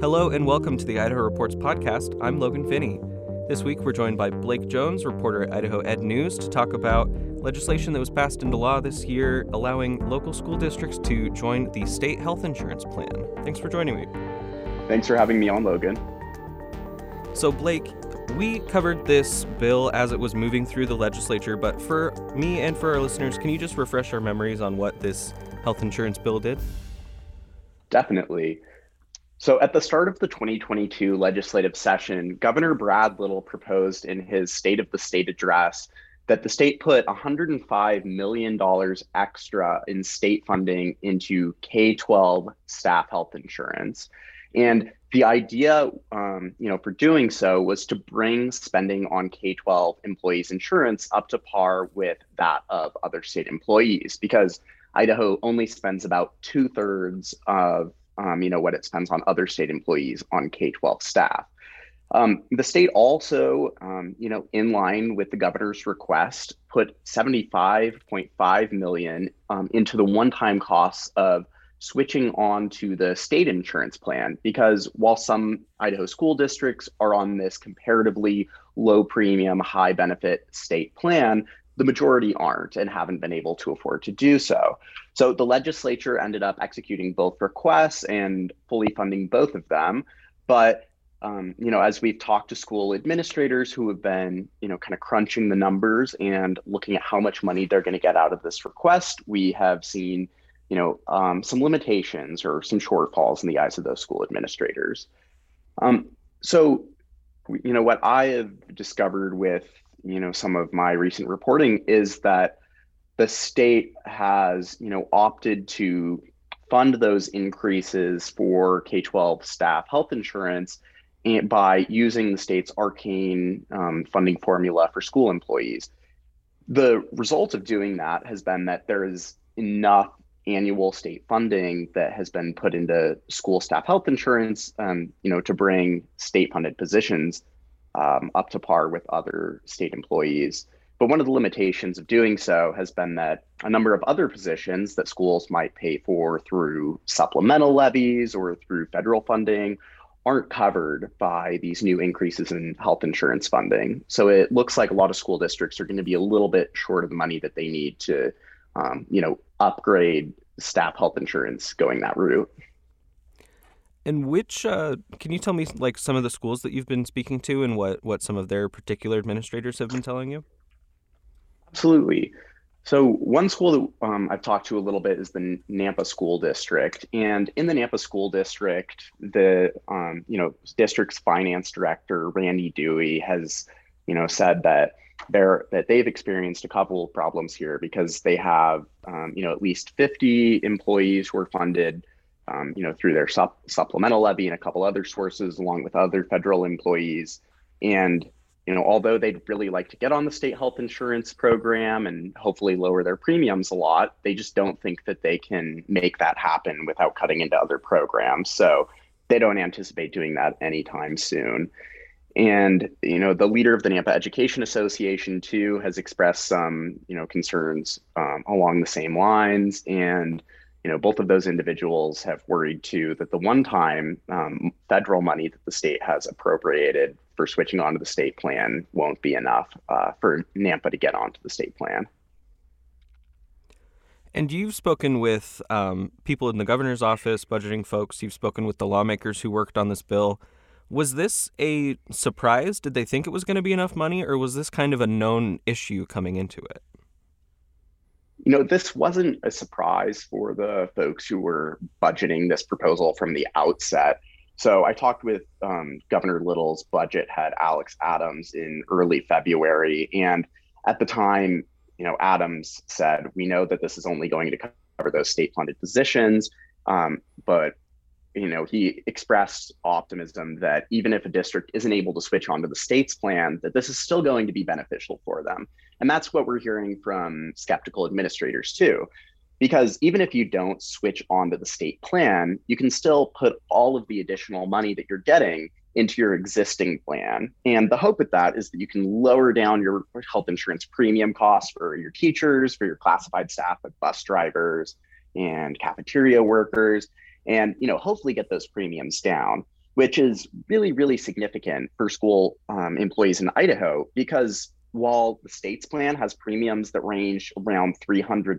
Hello and welcome to the Idaho Reports podcast. I'm Logan Finney. This week we're joined by Blake Jones, reporter at Idaho Ed News, to talk about legislation that was passed into law this year allowing local school districts to join the state health insurance plan. Thanks for joining me. Thanks for having me on, Logan. So, Blake, we covered this bill as it was moving through the legislature, but for me and for our listeners, can you just refresh our memories on what this health insurance bill did? Definitely. So, at the start of the 2022 legislative session, Governor Brad Little proposed in his State of the State address that the state put $105 million extra in state funding into K 12 staff health insurance. And the idea, um, you know, for doing so was to bring spending on K 12 employees' insurance up to par with that of other state employees, because Idaho only spends about two thirds of um, you know, what it spends on other state employees on K-12 staff. Um, the state also, um, you know, in line with the governor's request, put 75.5 million um, into the one-time costs of switching on to the state insurance plan because while some Idaho school districts are on this comparatively low premium, high benefit state plan, the majority aren't and haven't been able to afford to do so. So the legislature ended up executing both requests and fully funding both of them. But um, you know, as we've talked to school administrators who have been, you know, kind of crunching the numbers and looking at how much money they're going to get out of this request, we have seen, you know, um, some limitations or some shortfalls in the eyes of those school administrators. Um, so, you know, what I have discovered with, you know, some of my recent reporting is that the state has, you know, opted to fund those increases for K-12 staff health insurance and by using the state's arcane um, funding formula for school employees. The result of doing that has been that there is enough annual state funding that has been put into school staff health insurance, um, you know, to bring state-funded positions um, up to par with other state employees. But one of the limitations of doing so has been that a number of other positions that schools might pay for through supplemental levies or through federal funding aren't covered by these new increases in health insurance funding. So it looks like a lot of school districts are going to be a little bit short of the money that they need to, um, you know, upgrade staff health insurance going that route. And which uh, can you tell me like some of the schools that you've been speaking to and what what some of their particular administrators have been telling you? Absolutely. So one school that um, I've talked to a little bit is the Nampa School District, and in the Nampa School District, the um, you know district's finance director Randy Dewey has you know said that they're that they've experienced a couple of problems here because they have um, you know at least 50 employees who are funded um, you know through their sup- supplemental levy and a couple other sources along with other federal employees and you know, although they'd really like to get on the state health insurance program and hopefully lower their premiums a lot, they just don't think that they can make that happen without cutting into other programs. So they don't anticipate doing that anytime soon. And you know, the leader of the Nampa Education Association too has expressed some you know concerns um, along the same lines. And you know, both of those individuals have worried too that the one-time um, federal money that the state has appropriated for switching onto the state plan won't be enough uh, for Nampa to get onto the state plan. And you've spoken with um, people in the governor's office, budgeting folks. You've spoken with the lawmakers who worked on this bill. Was this a surprise? Did they think it was going to be enough money, or was this kind of a known issue coming into it? You know, this wasn't a surprise for the folks who were budgeting this proposal from the outset. So I talked with um, Governor Little's budget head, Alex Adams, in early February. And at the time, you know, Adams said, we know that this is only going to cover those state funded positions. Um, but, you know, he expressed optimism that even if a district isn't able to switch onto the state's plan, that this is still going to be beneficial for them. And that's what we're hearing from skeptical administrators too because even if you don't switch onto the state plan, you can still put all of the additional money that you're getting into your existing plan. And the hope with that is that you can lower down your health insurance premium costs for your teachers, for your classified staff like bus drivers and cafeteria workers, and you know, hopefully get those premiums down. which is really, really significant for school um, employees in Idaho because while the state's plan has premiums that range around $300,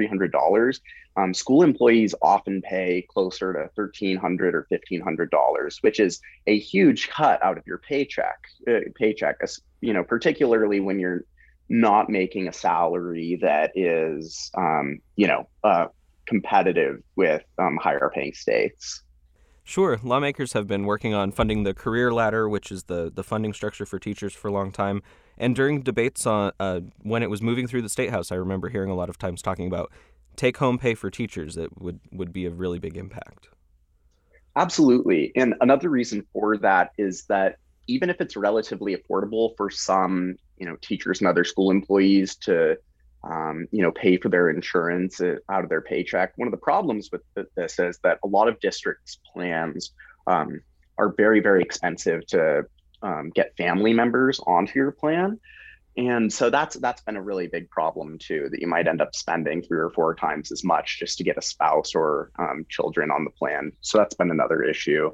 $300, um, school employees often pay closer to $1,300 or $1,500, which is a huge cut out of your paycheck, uh, paycheck, you know, particularly when you're not making a salary that is, um, you know, uh, competitive with um, higher paying states. Sure. Lawmakers have been working on funding the career ladder, which is the, the funding structure for teachers for a long time. And during debates on uh, when it was moving through the state house, I remember hearing a lot of times talking about take home pay for teachers that would, would be a really big impact. Absolutely. And another reason for that is that even if it's relatively affordable for some, you know, teachers and other school employees to, um, you know, pay for their insurance uh, out of their paycheck, one of the problems with this is that a lot of districts' plans um, are very, very expensive to um, get family members onto your plan. And so that's that's been a really big problem too. That you might end up spending three or four times as much just to get a spouse or um, children on the plan. So that's been another issue.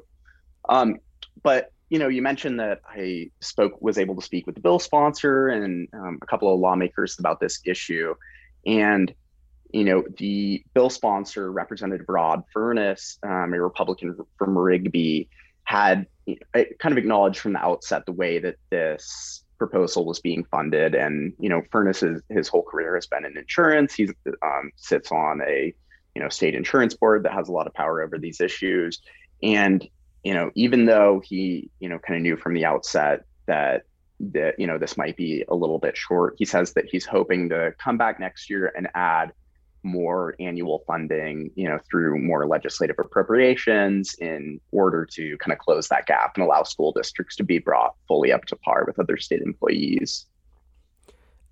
Um, but you know, you mentioned that I spoke was able to speak with the bill sponsor and um, a couple of lawmakers about this issue, and you know, the bill sponsor, Representative Rod Furniss, um, a Republican from Rigby, had kind of acknowledged from the outset the way that this proposal was being funded. And you know, Furniss's his whole career has been in insurance. He um, sits on a you know state insurance board that has a lot of power over these issues. And you know, even though he you know kind of knew from the outset that that you know this might be a little bit short, he says that he's hoping to come back next year and add more annual funding, you know, through more legislative appropriations in order to kind of close that gap and allow school districts to be brought fully up to par with other state employees.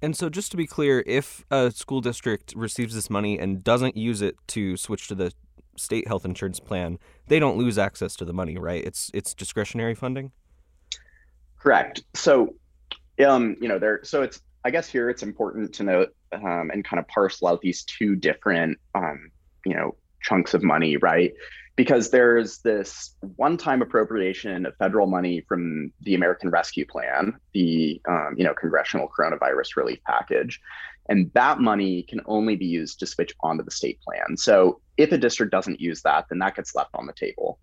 And so, just to be clear, if a school district receives this money and doesn't use it to switch to the state health insurance plan, they don't lose access to the money, right? It's it's discretionary funding. Correct. So, um, you know, there. So it's I guess here it's important to note um, and kind of parcel out these two different, um, you know, chunks of money, right? Because there's this one-time appropriation of federal money from the American Rescue Plan, the um, you know congressional coronavirus relief package, and that money can only be used to switch onto the state plan. So if a district doesn't use that, then that gets left on the table,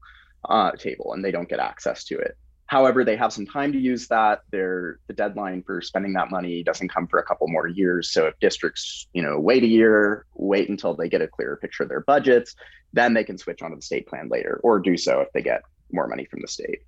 uh, table, and they don't get access to it. However, they have some time to use that. The deadline for spending that money doesn't come for a couple more years. So if districts, you know, wait a year, wait until they get a clearer picture of their budgets, then they can switch onto the state plan later, or do so if they get more money from the state.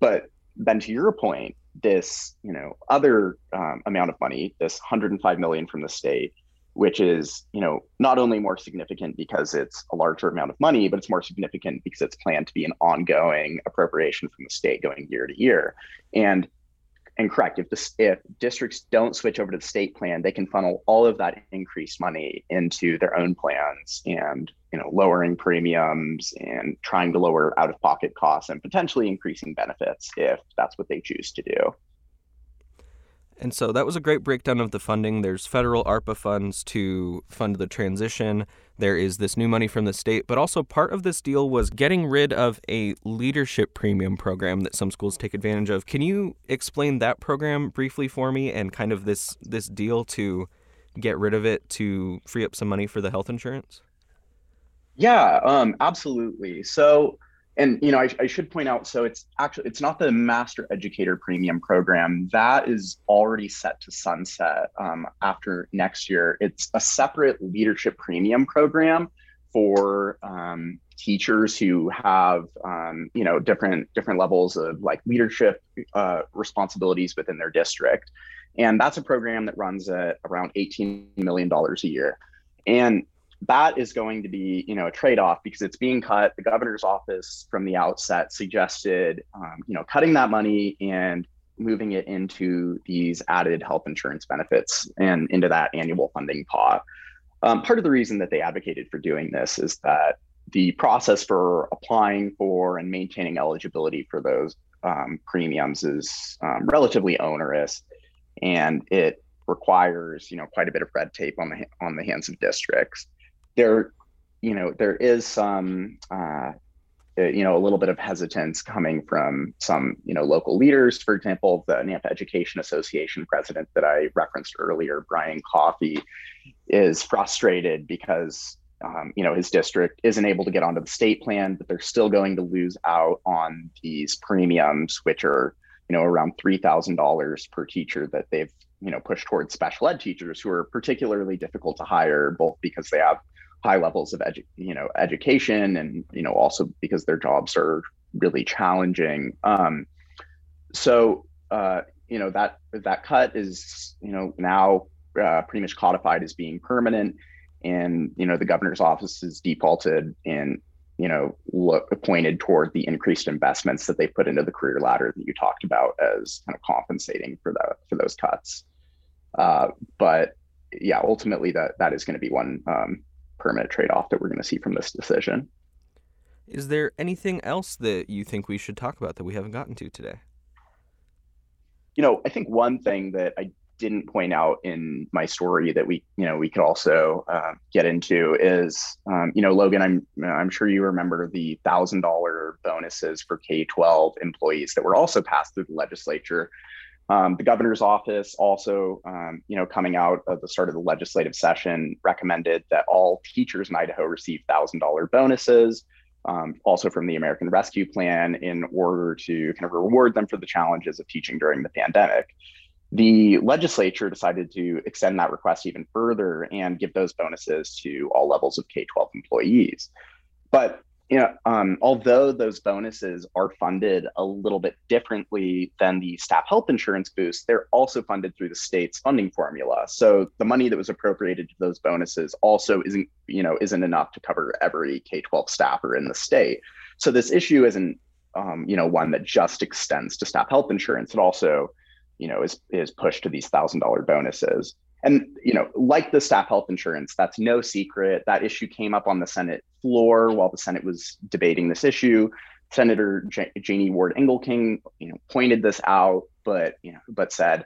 But then to your point, this, you know, other um, amount of money, this 105 million from the state, which is you know not only more significant because it's a larger amount of money but it's more significant because it's planned to be an ongoing appropriation from the state going year to year. And and correct. If the if districts don't switch over to the state plan they can funnel all of that increased money into their own plans and you know lowering premiums and trying to lower out of pocket costs and potentially increasing benefits if that's what they choose to do and so that was a great breakdown of the funding. There's federal ARPA funds to fund the transition. There is this new money from the state, but also part of this deal was getting rid of a leadership premium program that some schools take advantage of. Can you explain that program briefly for me and kind of this this deal to get rid of it to free up some money for the health insurance? Yeah, um, absolutely. So and you know I, I, should point out so it's actually it's not the master educator premium program. That is already set to sunset um, after next year. It's a separate leadership premium program for um, teachers who have um, you know different different levels of like leadership uh, responsibilities within their district. And that's a program that runs at around 18 million dollars a year. And that is going to be you know a trade-off because it's being cut. The governor's office from the outset suggested um, you know cutting that money and moving it into these added health insurance benefits and into that annual funding pot. Um, part of the reason that they advocated for doing this is that the process for applying for and maintaining eligibility for those um, premiums is um, relatively onerous and it requires you know quite a bit of red tape on the on the hands of districts there, you know, there is some uh, uh, you know a little bit of hesitance coming from some you know local leaders. For example, the Nampa Education Association president that I referenced earlier, Brian Coffey, is frustrated because um, you know his district isn't able to get onto the state plan, but they're still going to lose out on these premiums, which are you know around three thousand dollars per teacher that they've you know pushed towards special ed teachers who are particularly difficult to hire, both because they have high levels of edu- you know education and you know also because their jobs are really challenging. Um, so uh, you know that that cut is you know now uh, pretty much codified as being permanent and you know the governor's office is defaulted and you know look pointed toward the increased investments that they put into the career ladder that you talked about as kind of compensating for that for those cuts uh, but yeah ultimately that that is going to be one um, permanent trade-off that we're going to see from this decision is there anything else that you think we should talk about that we haven't gotten to today you know i think one thing that i didn't point out in my story that we you know we could also uh, get into is um, you know Logan I'm I'm sure you remember the thousand dollar bonuses for K twelve employees that were also passed through the legislature. Um, the governor's office also, um, you know, coming out of the start of the legislative session, recommended that all teachers in Idaho receive thousand dollar bonuses. Um, also from the American Rescue Plan in order to kind of reward them for the challenges of teaching during the pandemic the legislature decided to extend that request even further and give those bonuses to all levels of K 12 employees. But you know, um, although those bonuses are funded a little bit differently than the staff health insurance boost, they're also funded through the state's funding formula. So the money that was appropriated to those bonuses also isn't, you know, isn't enough to cover every K-12 staffer in the state. So this issue isn't, um, you know, one that just extends to staff health insurance. It also you know is is pushed to these thousand dollar bonuses and you know like the staff health insurance that's no secret. That issue came up on the senate floor while the senate was debating this issue. Senator J- Janie Ward Engelking you know pointed this out but you know but said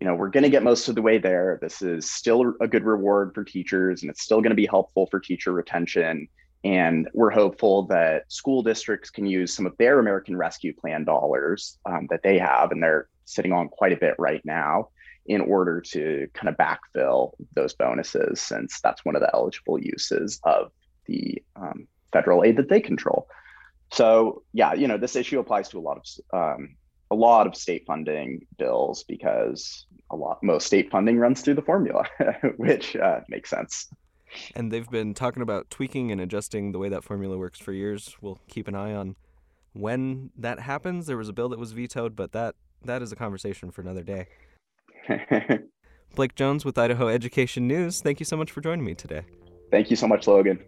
you know we're going to get most of the way there. This is still a good reward for teachers and it's still going to be helpful for teacher retention. And we're hopeful that school districts can use some of their American Rescue Plan dollars um, that they have, and they're sitting on quite a bit right now in order to kind of backfill those bonuses, since that's one of the eligible uses of the um, federal aid that they control. So yeah, you know, this issue applies to a lot of um, a lot of state funding bills because a lot most state funding runs through the formula, which uh, makes sense. And they've been talking about tweaking and adjusting the way that formula works for years. We'll keep an eye on when that happens. There was a bill that was vetoed, but that that is a conversation for another day. Blake Jones with Idaho Education News. Thank you so much for joining me today. Thank you so much, Logan.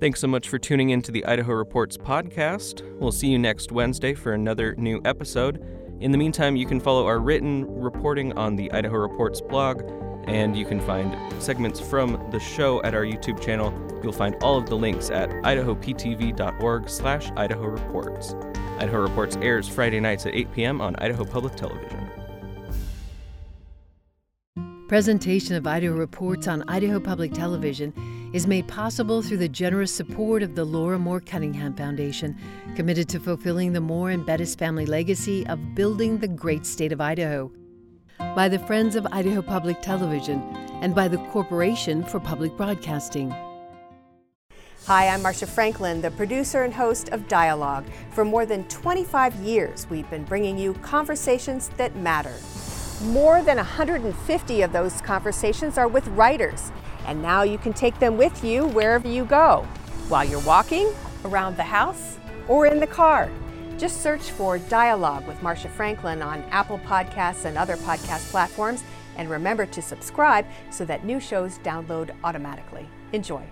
Thanks so much for tuning in to the Idaho Reports podcast. We'll see you next Wednesday for another new episode. In the meantime, you can follow our written reporting on the Idaho Reports blog, and you can find segments from the show at our YouTube channel. You'll find all of the links at idahoptv.org slash Idaho Reports. Idaho Reports airs Friday nights at 8 p.m. on Idaho Public Television. Presentation of Idaho Reports on Idaho Public Television is made possible through the generous support of the Laura Moore Cunningham Foundation, committed to fulfilling the Moore and Bettis family legacy of building the great state of Idaho. By the Friends of Idaho Public Television and by the Corporation for Public Broadcasting. Hi, I'm Marcia Franklin, the producer and host of Dialogue. For more than 25 years, we've been bringing you conversations that matter. More than 150 of those conversations are with writers, and now you can take them with you wherever you go, while you're walking, around the house, or in the car. Just search for Dialogue with Marcia Franklin on Apple Podcasts and other podcast platforms, and remember to subscribe so that new shows download automatically. Enjoy.